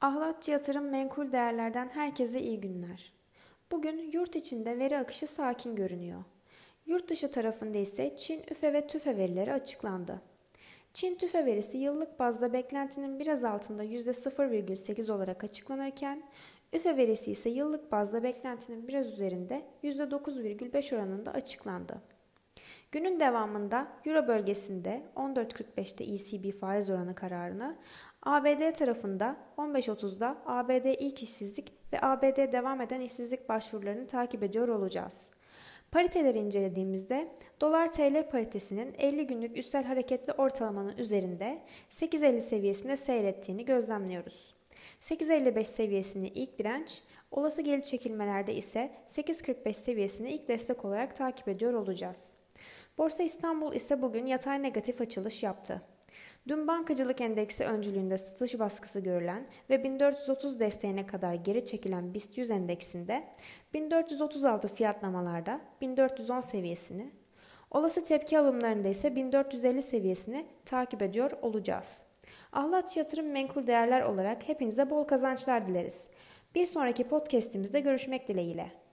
Ahlatçı Yatırım Menkul Değerler'den herkese iyi günler. Bugün yurt içinde veri akışı sakin görünüyor. Yurt dışı tarafında ise Çin üfe ve tüfe verileri açıklandı. Çin tüfe verisi yıllık bazda beklentinin biraz altında %0,8 olarak açıklanırken, üfe verisi ise yıllık bazda beklentinin biraz üzerinde %9,5 oranında açıklandı. Günün devamında Euro bölgesinde 14.45'te ECB faiz oranı kararını, ABD tarafında 15.30'da ABD ilk işsizlik ve ABD devam eden işsizlik başvurularını takip ediyor olacağız. Pariteleri incelediğimizde dolar TL paritesinin 50 günlük üstel hareketli ortalamanın üzerinde 8.50 seviyesinde seyrettiğini gözlemliyoruz. 8.55 seviyesini ilk direnç, olası geri çekilmelerde ise 8.45 seviyesini ilk destek olarak takip ediyor olacağız. Borsa İstanbul ise bugün yatay negatif açılış yaptı. Dün bankacılık endeksi öncülüğünde satış baskısı görülen ve 1430 desteğine kadar geri çekilen BIST 100 endeksinde 1436 fiyatlamalarda 1410 seviyesini, olası tepki alımlarında ise 1450 seviyesini takip ediyor olacağız. Ahlat Yatırım Menkul Değerler olarak hepinize bol kazançlar dileriz. Bir sonraki podcast'imizde görüşmek dileğiyle.